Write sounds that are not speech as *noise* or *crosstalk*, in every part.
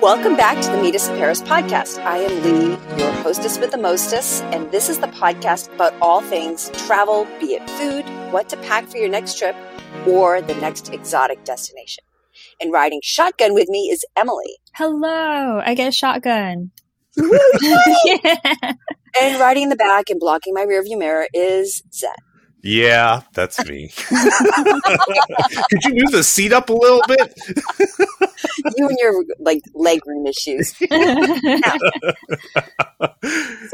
Welcome back to the Meet Us in Paris podcast. I am Lee, your hostess with the mostess, and this is the podcast about all things travel, be it food, what to pack for your next trip, or the next exotic destination. And riding shotgun with me is Emily. Hello, I get a shotgun. *laughs* yeah. And riding in the back and blocking my rearview mirror is Zed. Yeah, that's me. *laughs* Could you move the seat up a little bit? you and your like leg room issues. *laughs* so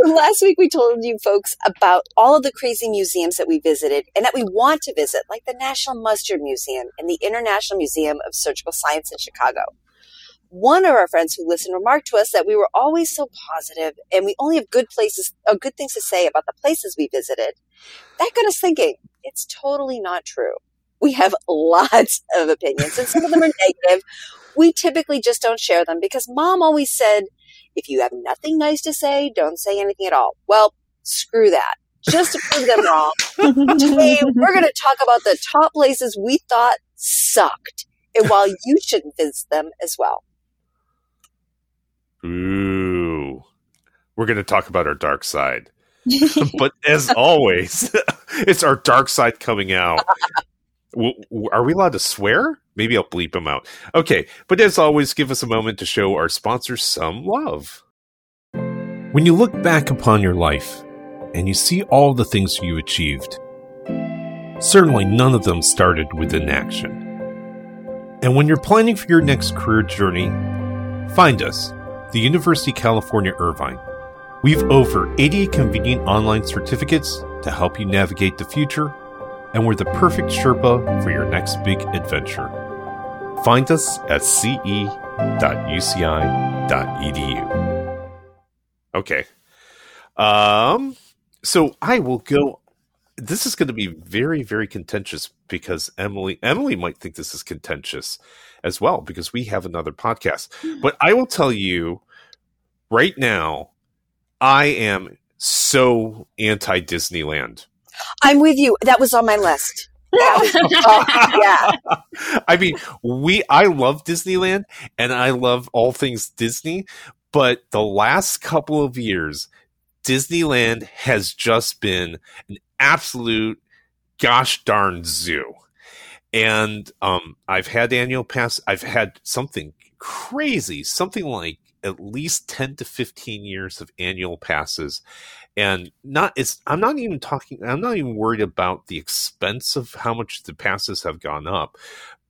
last week we told you folks about all of the crazy museums that we visited and that we want to visit, like the National Mustard Museum and the International Museum of Surgical Science in Chicago one of our friends who listened remarked to us that we were always so positive and we only have good places or uh, good things to say about the places we visited. That got us thinking, it's totally not true. We have *laughs* lots of opinions and some of them are negative. We typically just don't share them because mom always said, if you have nothing nice to say, don't say anything at all. Well, screw that. Just to prove them wrong. Today, we're going to talk about the top places we thought sucked and while you shouldn't visit them as well. Ooh. We're going to talk about our dark side. *laughs* but as always, *laughs* it's our dark side coming out. *laughs* Are we allowed to swear? Maybe I'll bleep them out. Okay, but as always, give us a moment to show our sponsors some love. When you look back upon your life and you see all the things you achieved, certainly none of them started with inaction. And when you're planning for your next career journey, find us the University of California Irvine. We've over 80 convenient online certificates to help you navigate the future, and we're the perfect Sherpa for your next big adventure. Find us at ce.uci.edu. Okay. Um, so I will go. This is going to be very, very contentious because Emily Emily might think this is contentious as well because we have another podcast. But I will tell you right now, I am so anti Disneyland. I'm with you. That was on my list. oh, *laughs* yeah. I mean, we I love Disneyland and I love all things Disney, but the last couple of years Disneyland has just been an absolute gosh darn zoo. And um, I've had annual pass. I've had something crazy, something like at least 10 to 15 years of annual passes and not it's i'm not even talking i'm not even worried about the expense of how much the passes have gone up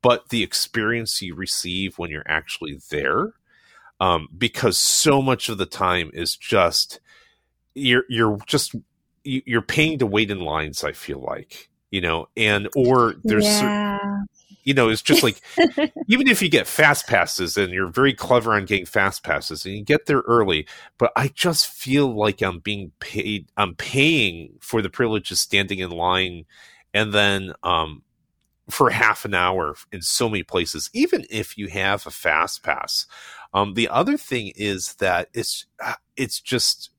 but the experience you receive when you're actually there um, because so much of the time is just you're you're just you're paying to wait in lines i feel like you know and or there's yeah. certain, you know, it's just like *laughs* even if you get fast passes and you're very clever on getting fast passes and you get there early, but I just feel like I'm being paid. I'm paying for the privilege of standing in line, and then um, for half an hour in so many places, even if you have a fast pass. Um, the other thing is that it's uh, it's just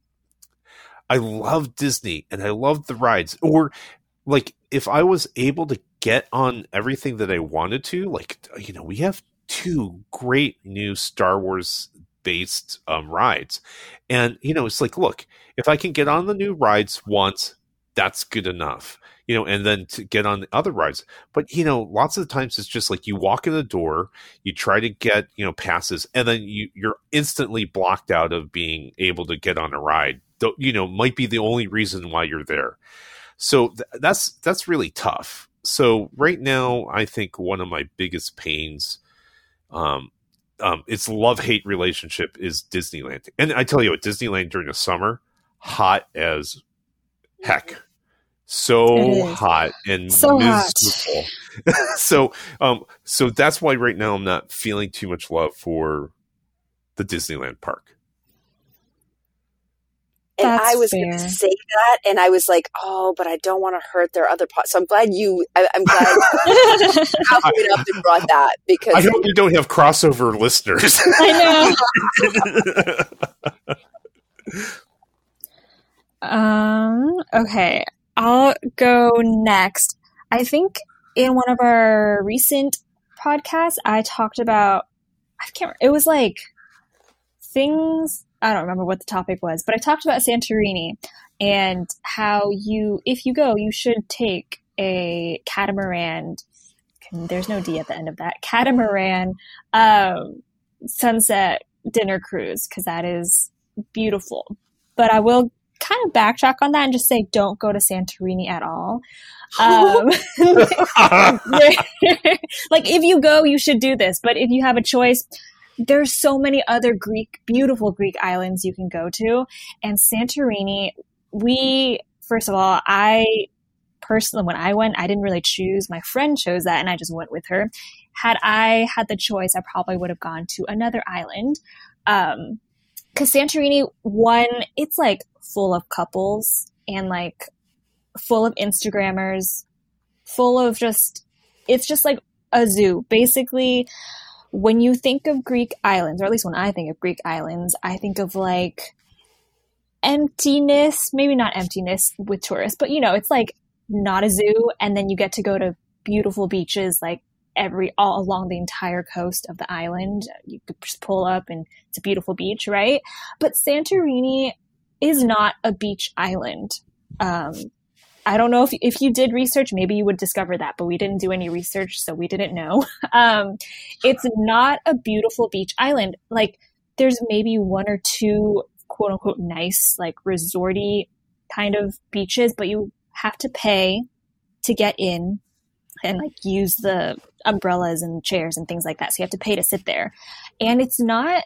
I love Disney and I love the rides. Or like if I was able to get on everything that I wanted to. Like, you know, we have two great new Star Wars based um, rides. And, you know, it's like, look, if I can get on the new rides once, that's good enough. You know, and then to get on the other rides. But, you know, lots of times it's just like you walk in the door, you try to get, you know, passes, and then you, you're instantly blocked out of being able to get on a ride. You know, might be the only reason why you're there. So th- that's that's really tough so right now, I think one of my biggest pains, um, um, its love hate relationship is Disneyland. And I tell you what, Disneyland during the summer, hot as heck. So hot and so miserable. Hot. *laughs* so um so that's why right now I'm not feeling too much love for the Disneyland park. And That's I was going to say that, and I was like, "Oh, but I don't want to hurt their other parts." So I'm glad you. I, am glad *laughs* you up and brought that because I hope you don't have crossover listeners. *laughs* I know. um. Okay, I'll go next. I think in one of our recent podcasts, I talked about. I can't. It was like things I don't remember what the topic was, but I talked about Santorini and how you, if you go, you should take a catamaran. There's no D at the end of that. Catamaran um, sunset dinner cruise because that is beautiful. But I will kind of backtrack on that and just say don't go to Santorini at all. Um, *laughs* *laughs* like if you go, you should do this. But if you have a choice, there's so many other Greek, beautiful Greek islands you can go to. And Santorini, we, first of all, I personally, when I went, I didn't really choose. My friend chose that and I just went with her. Had I had the choice, I probably would have gone to another island. Um, cause Santorini, one, it's like full of couples and like full of Instagrammers, full of just, it's just like a zoo. Basically, when you think of Greek islands, or at least when I think of Greek islands, I think of like emptiness, maybe not emptiness with tourists, but you know, it's like not a zoo. And then you get to go to beautiful beaches like every, all along the entire coast of the island. You could just pull up and it's a beautiful beach, right? But Santorini is not a beach island. Um, I don't know if if you did research, maybe you would discover that, but we didn't do any research, so we didn't know. *laughs* Um, it's not a beautiful beach island. Like there's maybe one or two quote unquote nice, like resorty kind of beaches, but you have to pay to get in and like use the umbrellas and chairs and things like that. So you have to pay to sit there. And it's not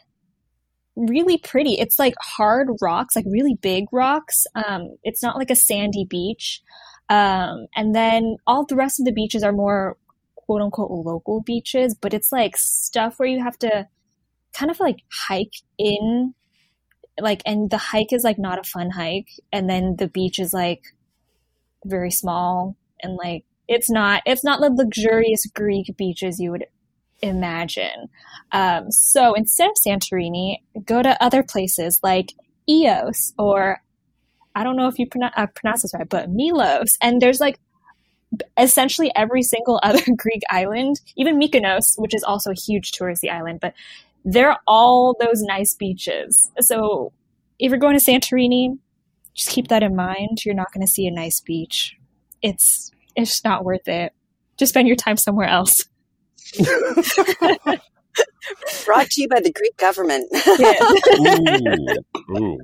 really pretty. It's like hard rocks, like really big rocks. Um, it's not like a sandy beach. Um, and then all the rest of the beaches are more quote unquote local beaches, but it's like stuff where you have to kind of like hike in, like, and the hike is like not a fun hike. And then the beach is like very small and like, it's not, it's not the luxurious Greek beaches you would imagine. Um, so instead of Santorini, go to other places like Ios or I don't know if you pronounce, uh, pronounce this right, but Milos. And there's like essentially every single *laughs* other Greek island, even Mykonos, which is also a huge touristy island, but they're all those nice beaches. So if you're going to Santorini, just keep that in mind. You're not going to see a nice beach. It's it's not worth it. Just spend your time somewhere else. *laughs* *laughs* Brought to you by the Greek government. ooh, ooh.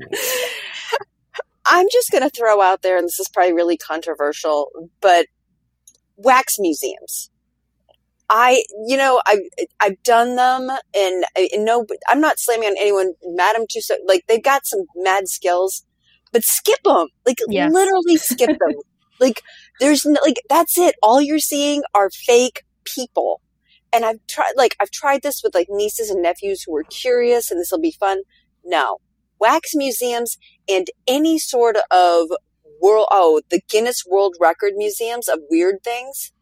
I'm just going to throw out there, and this is probably really controversial, but wax museums. I, you know, I've, I've done them and, and no, I'm not slamming on anyone. Madame Tussauds, like they've got some mad skills, but skip them. Like yes. literally skip them. *laughs* like there's no, like, that's it. All you're seeing are fake people and I've tried, like, I've tried this with like nieces and nephews who were curious and this will be fun. No, wax museums and any sort of world, oh, the Guinness World Record museums of weird things.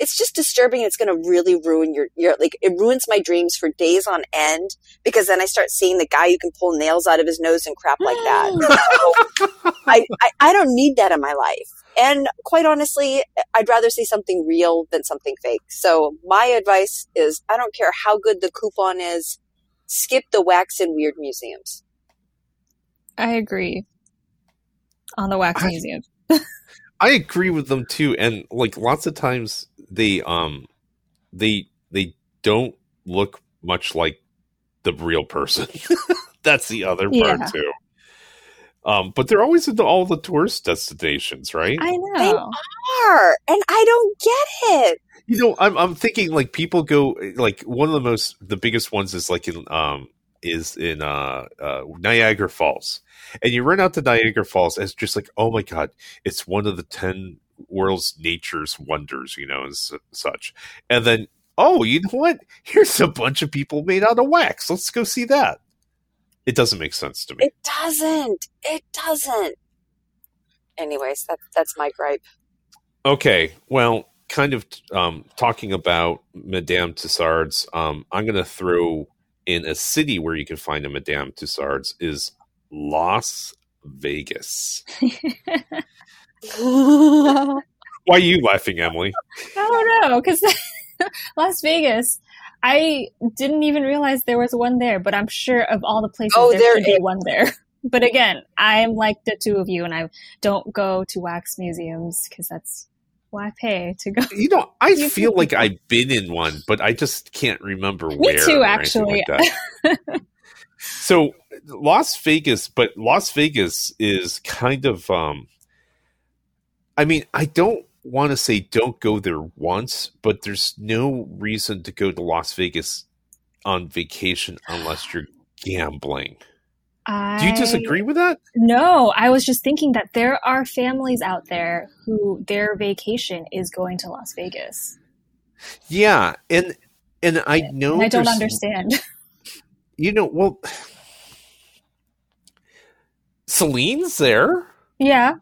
It's just disturbing. It's going to really ruin your, your, like, it ruins my dreams for days on end because then I start seeing the guy who can pull nails out of his nose and crap like that. Mm. so I, I, I don't need that in my life. And quite honestly, I'd rather see something real than something fake. So my advice is I don't care how good the coupon is, skip the wax and weird museums. I agree on the wax I, museum. *laughs* I agree with them too. And like lots of times they um they they don't look much like the real person. *laughs* That's the other part yeah. too. Um, but they're always into all the tourist destinations, right? I know they are, and I don't get it. You know, I'm I'm thinking like people go like one of the most the biggest ones is like in um is in uh, uh Niagara Falls, and you run out to Niagara Falls as just like oh my god, it's one of the ten world's nature's wonders, you know, and such, and then oh you know what? Here's a bunch of people made out of wax. Let's go see that. It doesn't make sense to me. It doesn't. It doesn't. Anyways, that, that's my gripe. Okay. Well, kind of um, talking about Madame Tussauds, um, I'm going to throw in a city where you can find a Madame Tussauds is Las Vegas. *laughs* Why are you laughing, Emily? I don't know, because *laughs* Las Vegas I didn't even realize there was one there, but I'm sure of all the places Oh, there, there should be one there. *laughs* But again, I'm like the two of you, and I don't go to wax museums because that's why I pay to go. You know, I *laughs* You feel can- like I've been in one, but I just can't remember Me where. too, actually. like *laughs* so Las Vegas, but Las Vegas is kind of um I mean, I don't want to say don't go there once, but there's no reason to go to Las Vegas on vacation unless *sighs* you're gambling. Do you disagree with that? No, I was just thinking that there are families out there who their vacation is going to Las Vegas. Yeah, and and I know And I don't understand. *laughs* You know, well, Celine's there. yeah,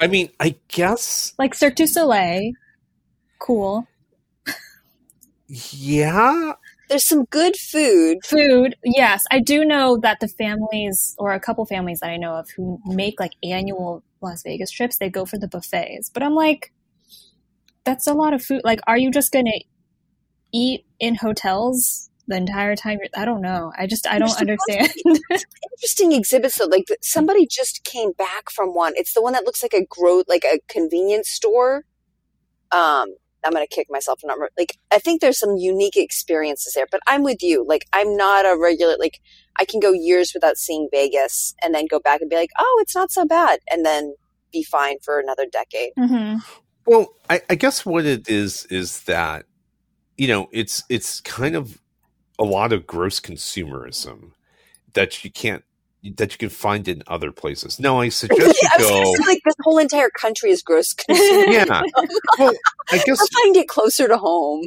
I mean, I guess, like Cirque du Soleil. Cool. yeah. There's some good food. Food, yes. I do know that the families, or a couple families that I know of, who make like annual Las Vegas trips, they go for the buffets. But I'm like, that's a lot of food. Like, are you just going to eat in hotels the entire time? You're, I don't know. I just, I don't understand. Interesting exhibits though. Like somebody just came back from one. It's the one that looks like a grow like a convenience store. Um, I'm gonna kick myself. for Not re- like I think there's some unique experiences there. But I'm with you. Like I'm not a regular. Like I can go years without seeing Vegas and then go back and be like, oh, it's not so bad, and then be fine for another decade. hmm Well, I, I guess what it is is that you know it's it's kind of a lot of gross consumerism that you can't that you can find in other places. No, I *laughs* suggest you I go. say, like this whole entire country is gross. *laughs* Yeah. Well, I guess I'm trying to closer to home.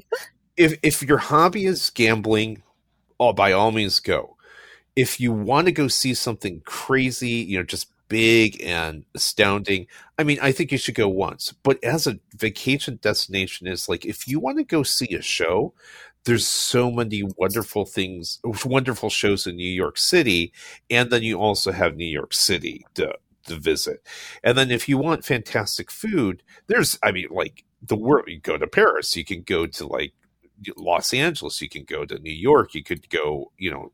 if if your hobby is gambling, oh, by all means go. If you want to go see something crazy, you know, just big and astounding, I mean, I think you should go once. But as a vacation destination, is like if you want to go see a show, there's so many wonderful things, wonderful shows in New York City, and then you also have New York City to to visit. And then if you want fantastic food, there's, I mean, like the world. You go to Paris, you can go to like Los Angeles, you can go to New York, you could go, you know,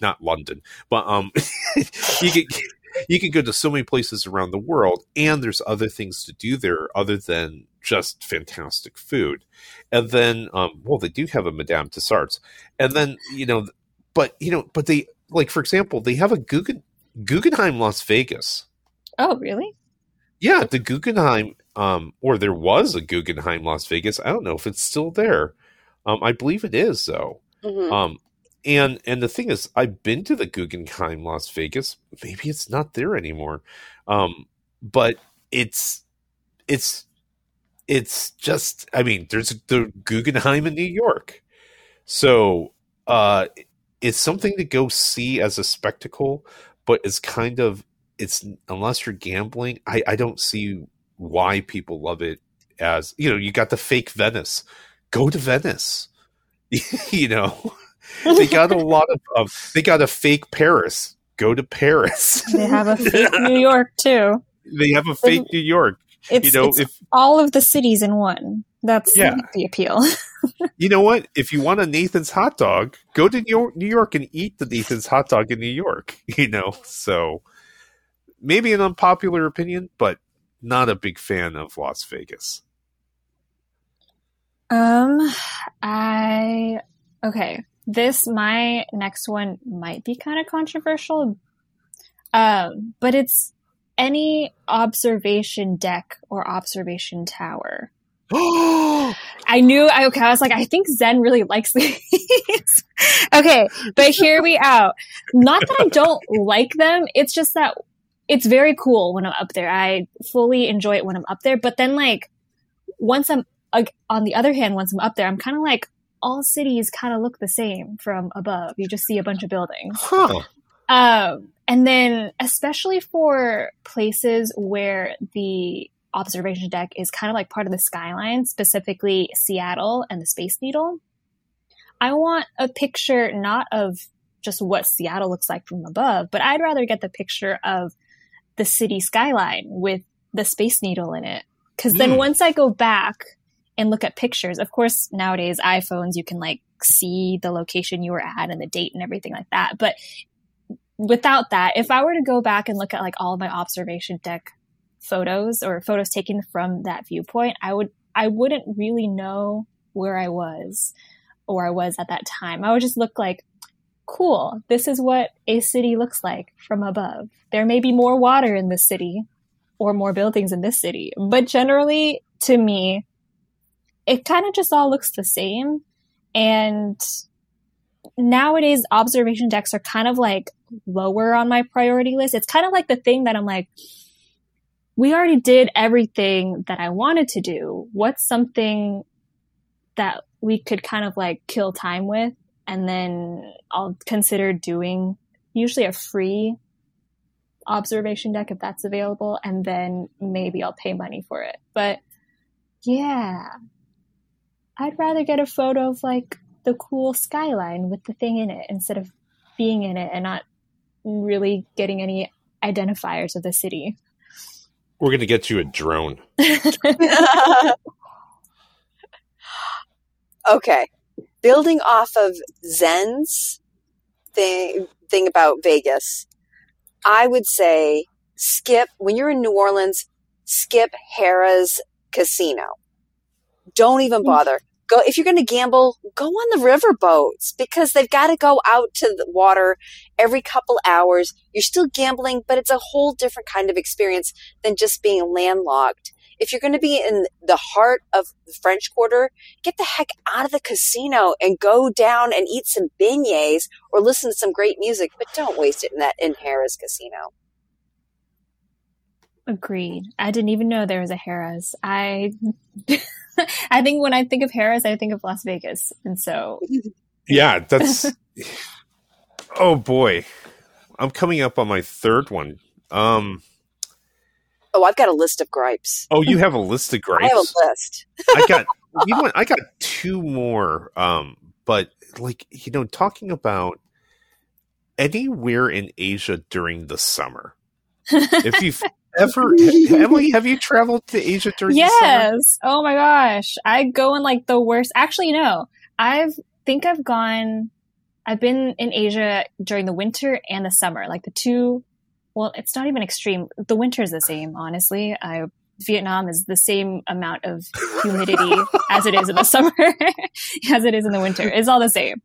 not London, but um, *laughs* you could you could go to so many places around the world, and there's other things to do there other than just fantastic food. And then, um, well, they do have a Madame Tussauds, and then you know, but you know, but they like for example, they have a Guggen, Guggenheim Las Vegas. Oh, really? Yeah, the Guggenheim, um, or there was a Guggenheim Las Vegas. I don't know if it's still there. Um, I believe it is though. Mhm. Um, and and the thing is, I've been to the Guggenheim Las Vegas. Maybe it's not there anymore. Um, but it's it's it's just. I mean, there's the Guggenheim in New York, so uh, it's something to go see as a spectacle. But it's kind of it's unless you're gambling, I I don't see why people love it as you know. You got the fake Venice. Go to Venice. *laughs* you know they got a lot of um, they got a fake Paris. Go to Paris. They have a fake New *laughs* York too. they have a fake New York. It's, You know, it's if all of the cities in one. That's Yeah. the appeal. *laughs* you know what, if you want a Nathan's hot dog, go to New York, New York and eat the Nathan's hot dog in New York. *laughs* You know, so maybe an unpopular opinion, but not a big fan of Las Vegas. Um, I okay. This my next one might be kind of controversial. Um, but it's any observation deck or observation tower. *gasps* I knew I okay, I was like, I think Zen really likes *laughs* these. okay, but hear me out. Not that I don't like them, it's just that it's very cool when I'm up there. I fully enjoy it when I'm up there, but then like once I'm like, on the other hand, once I'm up there, I'm kind of like all cities kind of look the same from above. You just see a bunch of buildings. huh. Um, and then, especially for places where the observation deck is kind of like part of the skyline, specifically Seattle and the Space Needle, I want a picture not of just what Seattle looks like from above, but I'd rather get the picture of the city skyline with the Space Needle in it. Because then Hmm. once I go back and look at pictures. Of course, nowadays iPhones you can like see the location you were at and the date and everything like that. But without that, if I were to go back and look at like all of my observation deck photos or photos taken from that viewpoint, I would I wouldn't really know where I was or I was at that time. I would just look like, cool, this is what a city looks like from above. There may be more water in this city or more buildings in this city, but generally to me, it kind of just all looks the same. And nowadays observation decks are kind of like lower on my priority list. It's kind of like the thing that I'm like, we already did everything that I wanted to do. What's something that we could kind of like kill time with? And then I'll consider doing usually a free observation deck if that's available. And then maybe I'll pay money for it. But yeah, I'd rather get a photo of like the cool skyline with the thing in it instead of being in it and not really getting any identifiers of the city. We're going to get you a drone. *laughs* okay. Building off of Zen's thing, thing about Vegas, I would say skip, when you're in New Orleans, skip Harrah's casino. Don't even Hmm. bother. Go if you're going to gamble, go on the river boats because they've got to go out to the water every couple hours. You're still gambling, but it's a whole different kind of experience than just being landlocked. If you're going to be in the heart of the French Quarter, get the heck out of the casino and go down and eat some beignets or listen to some great music, but don't waste it in that in Harrah's casino. Agreed. I didn't even know there was a Harrah's. I *laughs* *laughs* I think when I think of Harrah's, I think of Las Vegas. And so Yeah, that's. *laughs* oh boy, I'm coming up on my third one. Um. Oh, I've got a list of gripes. Oh, you have a list of gripes. I have a list. *laughs* I got you know what? I got two more. Um, but like you know, talking about anywhere in Asia during the summer. If you've ever *laughs* Emily, have you traveled to Asia during the summer? Yes. Oh my gosh. I go in like the worst. Actually, no. I've think I've gone. I've been in Asia during the winter and the summer, like the two. Well, it's not even extreme. The winter is the same, honestly. I Vietnam is the same amount of humidity *laughs* as it is in the summer, *laughs* as it is in the winter. It's all the same.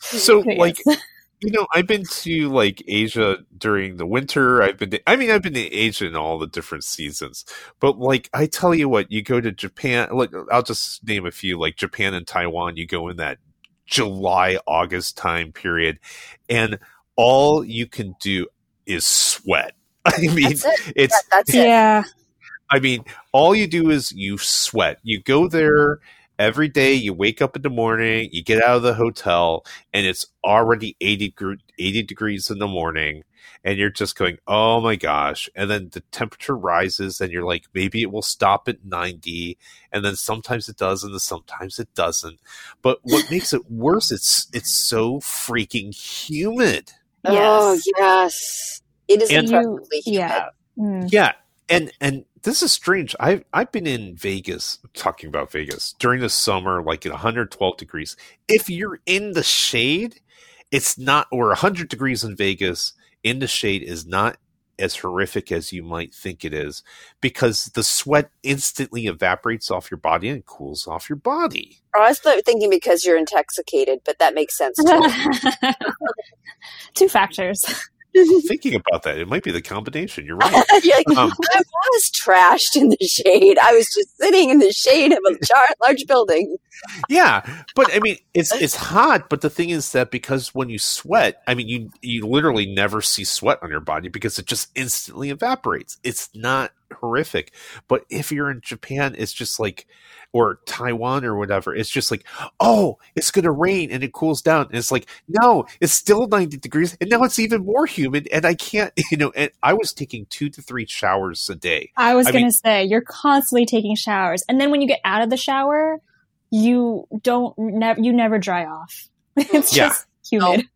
So like. You know, I've been to like Asia during the winter. I've been, to, I mean, I've been to Asia in all the different seasons. But like, I tell you what, you go to Japan. Like, I'll just name a few. Like Japan and Taiwan, you go in that July August time period, and all you can do is sweat. *laughs* I mean, That's it. it's That- that's it. yeah. I mean, all you do is you sweat. You go there every day. You wake up in the morning, you get out of the hotel, and it's already 80, 80 degrees in the morning. And you're just going, oh my gosh. And then the temperature rises, and you're like, maybe it will stop at 90. And then sometimes it does, and then sometimes it doesn't. But what *laughs* makes it worse, it's it's so freaking humid. Oh Yes. yes, it is And- impressively humid. Yeah. Mm. Yeah, and and this is strange. I've I've been in Vegas talking about Vegas during the summer, like at 112 degrees. If you're in the shade, it's not or 100 degrees in Vegas in the shade is not as horrific as you might think it is because the sweat instantly evaporates off your body and cools off your body. Oh, I was thinking because you're intoxicated, but that makes sense too. *laughs* Two factors. *laughs* Thinking about that, it might be the combination. You're right. You're Um, I was trashed in the shade. I was just sitting in the shade of a *laughs* char- large building. Yeah, but I mean, it's *laughs* it's hot. But the thing is that because when you sweat, I mean, you you literally never see sweat on your body because it just instantly evaporates. It's not horrific. But if you're in Japan, it's just like, or Taiwan or whatever, it's just like, oh, it's gonna rain and it cools down. And it's like, no, it's still ninety degrees, and now it's even more humid, and I can't, *laughs* you know. And I was taking two to three showers a day. I was going to say you're constantly taking showers, and then when you get out of the shower, you don't never you never dry off. *laughs* It's Yeah. just humid.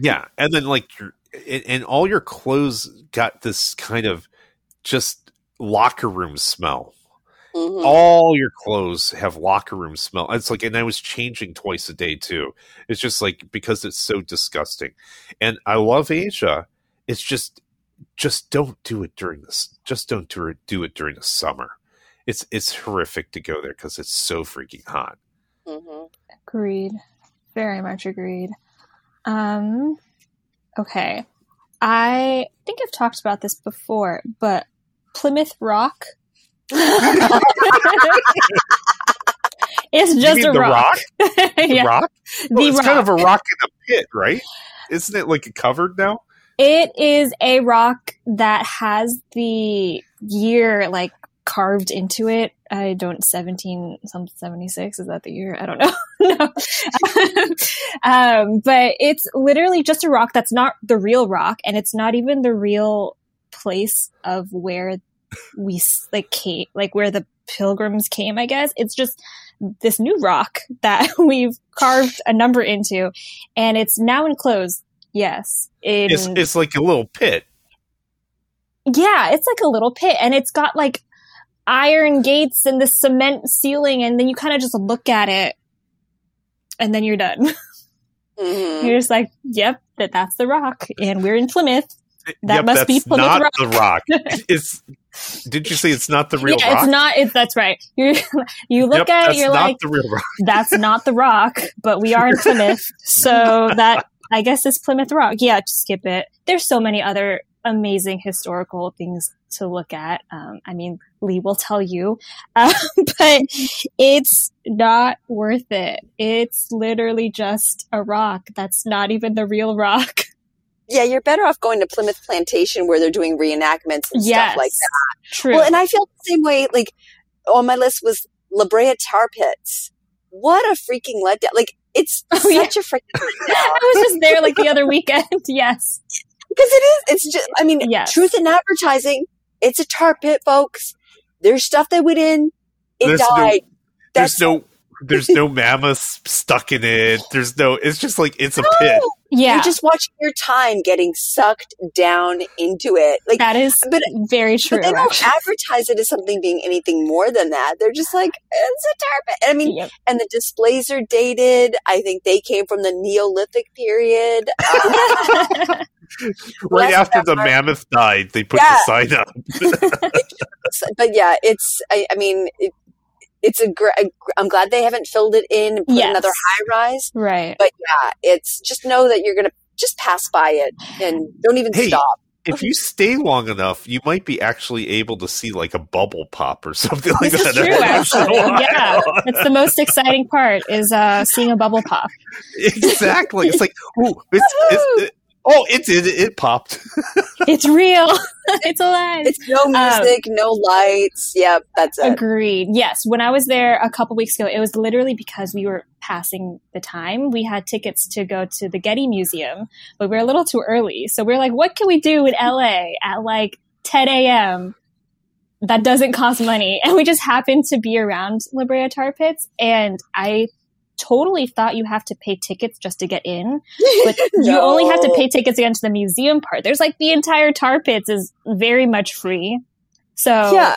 Yeah, and then like your and, and all your clothes got this kind of just locker room smell, Mhm. all your clothes have locker room smell. It's like, and I was changing twice a day too. It's just like because it's so disgusting. And I love Asia. It's just, just don't do it during this. Just don't do it, do it during the summer. It's it's horrific to go there because it's so freaking hot. Mhm. Agreed. Very much agreed. Um, okay. I think I've talked about this before, but Plymouth Rock *laughs* You just a the rock. rock? *laughs* The yeah, rock? the it's rock. kind of a rock in a pit, right? Isn't it like covered now? It is a rock that has the year like carved into it. I don't seventeen some seventy six. Is that the year? I don't know. *laughs* no, um, but it's literally just a rock that's not the real rock, and it's not even the real place of where we like came, like where the pilgrims came. I guess it's just this new rock *laughs* that we've carved a number into, and it's now enclosed. Yes, in It's it's like a little pit. yeah, it's like a little pit and it's got like iron gates and the cement ceiling and then you kind of just look at it and then you're done. *laughs* Mhm. You're just like, yep, that that's the rock and we're in Plymouth. That Yep, must be Plymouth not Rock. the rock. *laughs* It's. Did you say it's not the real yeah, rock? it's not it's that's right. You *laughs* you look Yep, at it, you're not like, the real rock. *laughs* that's not the rock, but we are in Plymouth. so that I guess is Plymouth Rock. Yeah, just skip it. There's so many other amazing historical things to look at. Um, I mean, Lee will tell you, um, but it's not worth it. It's literally just a rock. That's not even the real rock. Yeah, you're better off going to Plymouth Plantation where they're doing reenactments and yes, stuff like that. True. Well, and I feel the same way. Like on my list was La Brea Tar Pits. What a freaking letdown! Like it's Oh, yeah. such a freaking *laughs* I was just there like the other weekend. *laughs* yes. because it is. It's just. I mean, Yes. truth in advertising. It's a tar pit, folks. There's stuff that went in. It There's no- died. There's That's no. There's no mammoths stuck in it. There's no. It's just like it's a pit. *gasps* Yeah. You're just watching your time getting sucked down into it. Like, that is but very true. but they don't actually. advertise it as something being anything more than that. They're just like, it's a tar pit. I mean, Yep. and the displays are dated. I think they came from the Neolithic period. Um, *laughs* Right Less after the effort. mammoth died, they put Yeah. the sign up. *laughs* but yeah, it's. I, I mean, it, it's a. Gr- I'm glad they haven't filled it in and put Yes. another high rise. right. But yeah, it's just know that you're gonna just pass by it and don't even Hey, stop. if you stay long enough, you might be actually able to see like a bubble pop or *laughs* something like This that. is true, every once in a actually. while. Yeah, it's the most exciting part is uh, seeing a bubble pop. *laughs* exactly. It's like, ooh, it's, it's it, oh, it did it, it popped. *laughs* It's real. *laughs* it's alive. It's no um, music, no lights. Yep, that's it. Agreed. Yes. When I was there a couple weeks ago, it was literally because we were passing the time. We had tickets to go to the Getty Museum, but we were a little too early. So we are like, what can we do in LA at like 10 a.m. that doesn't cost money? And we just happened to be around La Brea Tar Pits. And I totally thought you have to pay tickets just to get in. *laughs* but you only have to pay tickets again to the museum part. There's like the entire tar pits is very much free. So Yeah,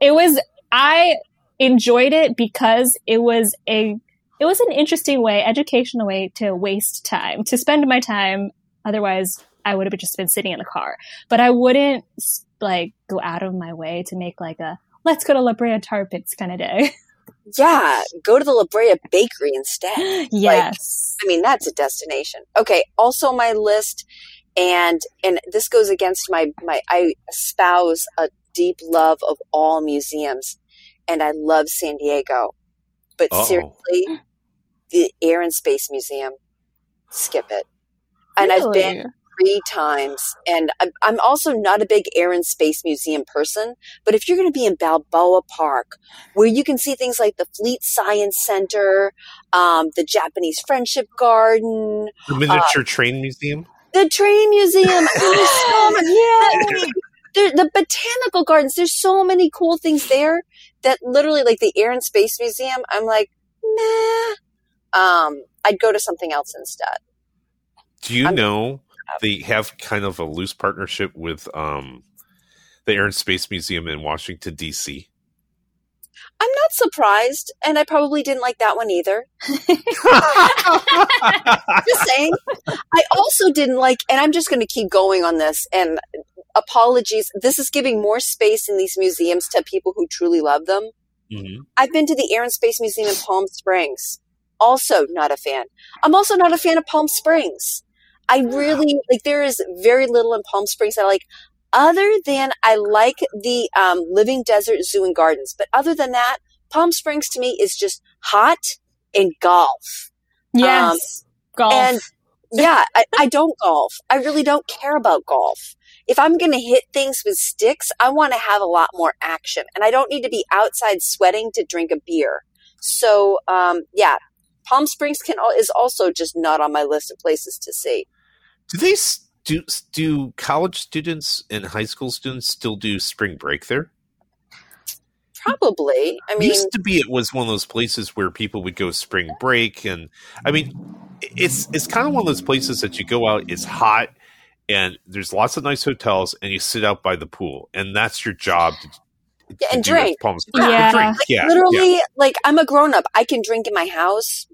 it was I enjoyed it because it was a it was an interesting way, educational way to waste time, to spend my time. Otherwise, I would have just been sitting in the car. But I wouldn't like go out of my way to make like a let's go to La Brea Tar Pits kind of day. *laughs* yeah. Go to the La Brea Bakery instead. *gasps* yes. I mean, that's a destination. Okay. Also, my list, and and this goes against my my. I espouse a deep love of all museums, and I love San Diego. But Uh-oh. seriously, mm. the Air and Space Museum, skip it. And I've been Really? Three times. And I'm, I'm also not a big air and space museum person, but if you're going to be in Balboa Park, where you can see things like the Fleet Science Center, um, the Japanese Friendship Garden, The miniature train museum. the train museum, so *laughs* many, there, the botanical gardens, there's so many cool things there that literally, like the Air and Space Museum, I'm like, nah. Um, I'd go to something else instead. Do you I'm- know they have kind of a loose partnership with um, the Air and Space Museum in Washington D.C. I'm not surprised, and I probably didn't like that one either. *laughs* just saying. I also didn't like, and I'm just going to keep going on this. And apologies, this is giving more space in these museums to people who truly love them. Mm-hmm. I've been to the Air and Space Museum in Palm Springs. Also, not a fan. I'm also not a fan of Palm Springs. I really like. There is very little in Palm Springs that I like other than I like the um, Living Desert Zoo and Gardens. But other than that, Palm Springs to me is just hot and golf. Yes, um, golf. And yeah, I, I don't golf. I really don't care about golf. If I'm going to hit things with sticks, I want to have a lot more action, and I don't need to be outside sweating to drink a beer. So, um, yeah, Palm Springs can is also just not on my list of places to see. Do they do do college students and high school students still do spring break there? Probably. I mean, used to be it was one of those places where people would go spring break, and I mean, it's it's kind of one of those places that you go out. It's hot, and there's lots of nice hotels, and you sit out by the pool, and that's your job. To, yeah, and drink. Yeah. drink. Like, yeah, literally, yeah. like I'm a grown up. I can drink in my house,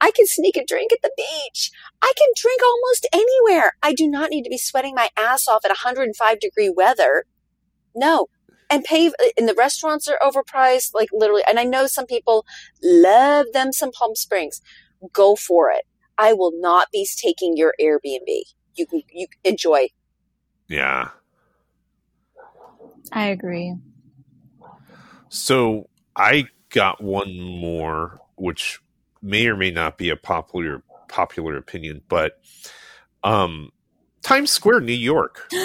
I can sneak a drink at the beach. I can drink almost anywhere. I do not need to be sweating my ass off at 105 degree weather. No. And pay, and the restaurants are overpriced, like literally. And I know some people love them some Palm Springs. Go for it. I will not be taking your Airbnb. You can, you enjoy. Yeah. I agree. So I got one more, which may or may not be a popular popular opinion, but um, Times Square, New York. *gasps*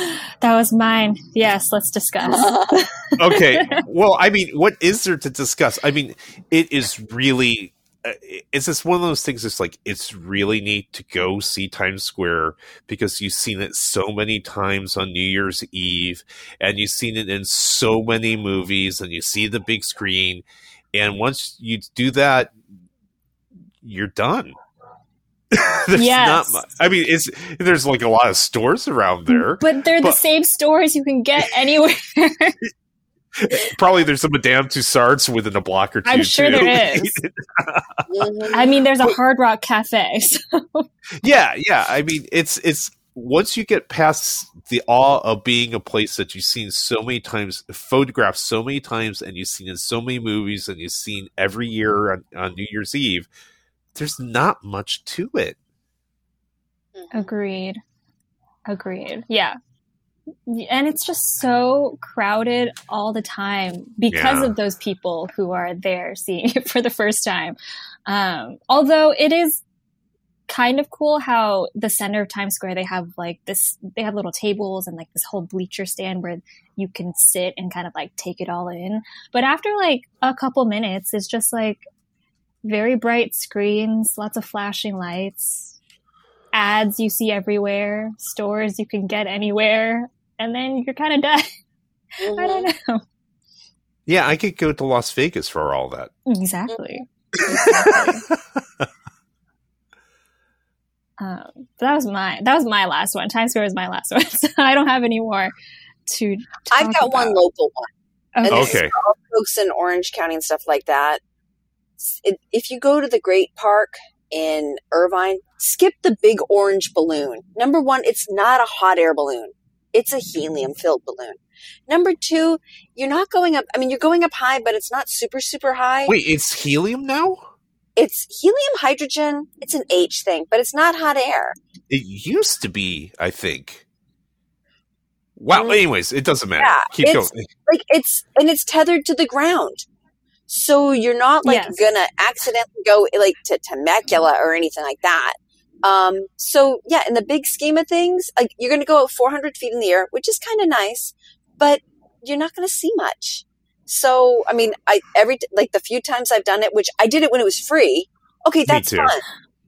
That was mine. Yes, let's discuss. *laughs* okay. *laughs* Well, I mean, what is there to discuss? I mean, it is really uh, it's just one of those things it's like it's really neat to go see times square because you've seen it so many times on new year's eve and you've seen it in so many movies and you see the big screen and once you do that you're done. *laughs* yes. Not, much. I mean, it's there's like a lot of stores around there, but they're but, the same stores you can get *laughs* anywhere. *laughs* probably there's some Madame Tussauds within a block or two. I'm sure too. there is. I mean, there's a Hard Rock Cafe. So. Yeah, yeah. I mean, it's it's once you get past the awe of being a place that you've seen so many times, photographed so many times, and you've seen in so many movies, and you've seen every year on, on New Year's Eve there's not much to it. Mm-hmm. Agreed. Agreed. Yeah. And it's just so crowded all the time because yeah. of those people who are there seeing *laughs* it for the first time. Um, although it is kind of cool how the center of Times Square they have like this they have little tables and like this whole bleacher stand where you can sit and kind of like take it all in. But after like a couple minutes it's just like very bright screens, lots of flashing lights, ads you see everywhere, stores you can get anywhere, and then you're kind of done. Mm-hmm. *laughs* I don't know. Yeah, I could go to Las Vegas for all that. Exactly. exactly. *laughs* um, that was my that was my last one. Times Square was my last *laughs* one, so I don't have any more to. I've got about. one local one. Okay. okay. folks in Orange County and stuff like that if you go to the Great Park in Irvine, skip the big orange balloon. Number one, it's not a hot air balloon. It's a helium filled balloon. Number two, you're not going up. I mean, you're going up high, but it's not super, super high. Wait, it's helium now? It's helium hydrogen. It's an H thing, but it's not hot air. It used to be, I think. Wow. Mm. Anyways, it doesn't matter. Yeah, Keep going. Like it's and it's tethered to the ground. So you're not like yes. gonna accidentally go like to Temecula or anything like that. Um, so yeah, in the big scheme of things, like you're gonna go 400 feet in the air, which is kind of nice, but you're not gonna see much. So I mean, I every like the few times I've done it, which I did it when it was free. Okay, that's fun.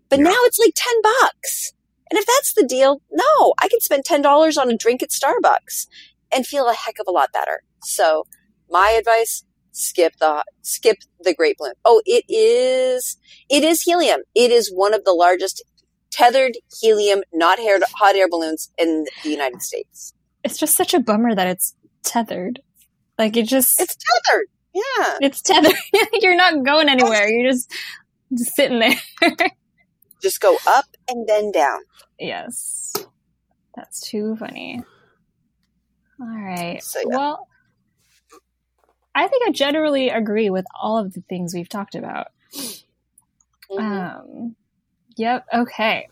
But yeah. now it's like 10 bucks. And if that's the deal, no, I can spend $10 on a drink at Starbucks and feel a heck of a lot better. So my advice, skip the skip the great balloon. Oh, it is it is helium. It is one of the largest tethered helium, not air, hot air balloons in the United States. It's just such a bummer that it's tethered. Like it just it's tethered. Yeah. It's tethered. *laughs* You're not going anywhere. You're just, just sitting there. *laughs* Just go up and then down. yes. That's too funny. All right. So, yeah. Well, I think I generally agree with all of the things we've talked about. Mhm. Um, yep. Okay.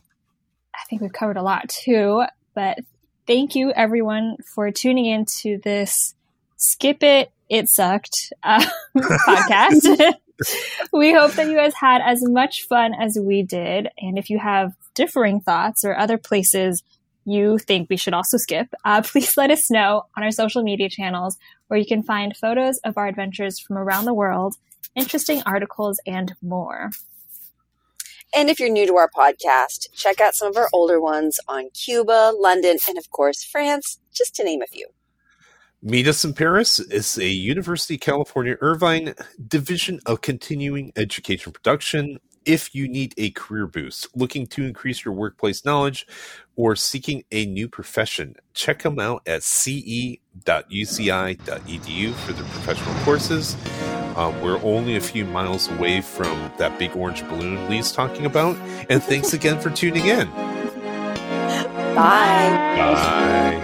I think we've covered a lot too, but thank you everyone for tuning in to this skip it. It sucked uh, *laughs* podcast. *laughs* we hope that you guys had as much fun as we did. And if you have differing thoughts or other places you think we should also skip, uh, *laughs* please let us know on our social media channels where you can find photos of our adventures from around the world, interesting articles, and more. And if you're new to our podcast, check out some of our older ones on Cuba, London, and of course, France, just to name a few. Meet Us in Paris is a University of California Irvine division of continuing education production. If you need a career boost, looking to increase your workplace knowledge, or seeking a new profession, check them out at ce.uci.edu for their professional courses. Um, we're only a few miles away from that big orange balloon Lee's talking about. And thanks again for tuning in. Bye. Bye.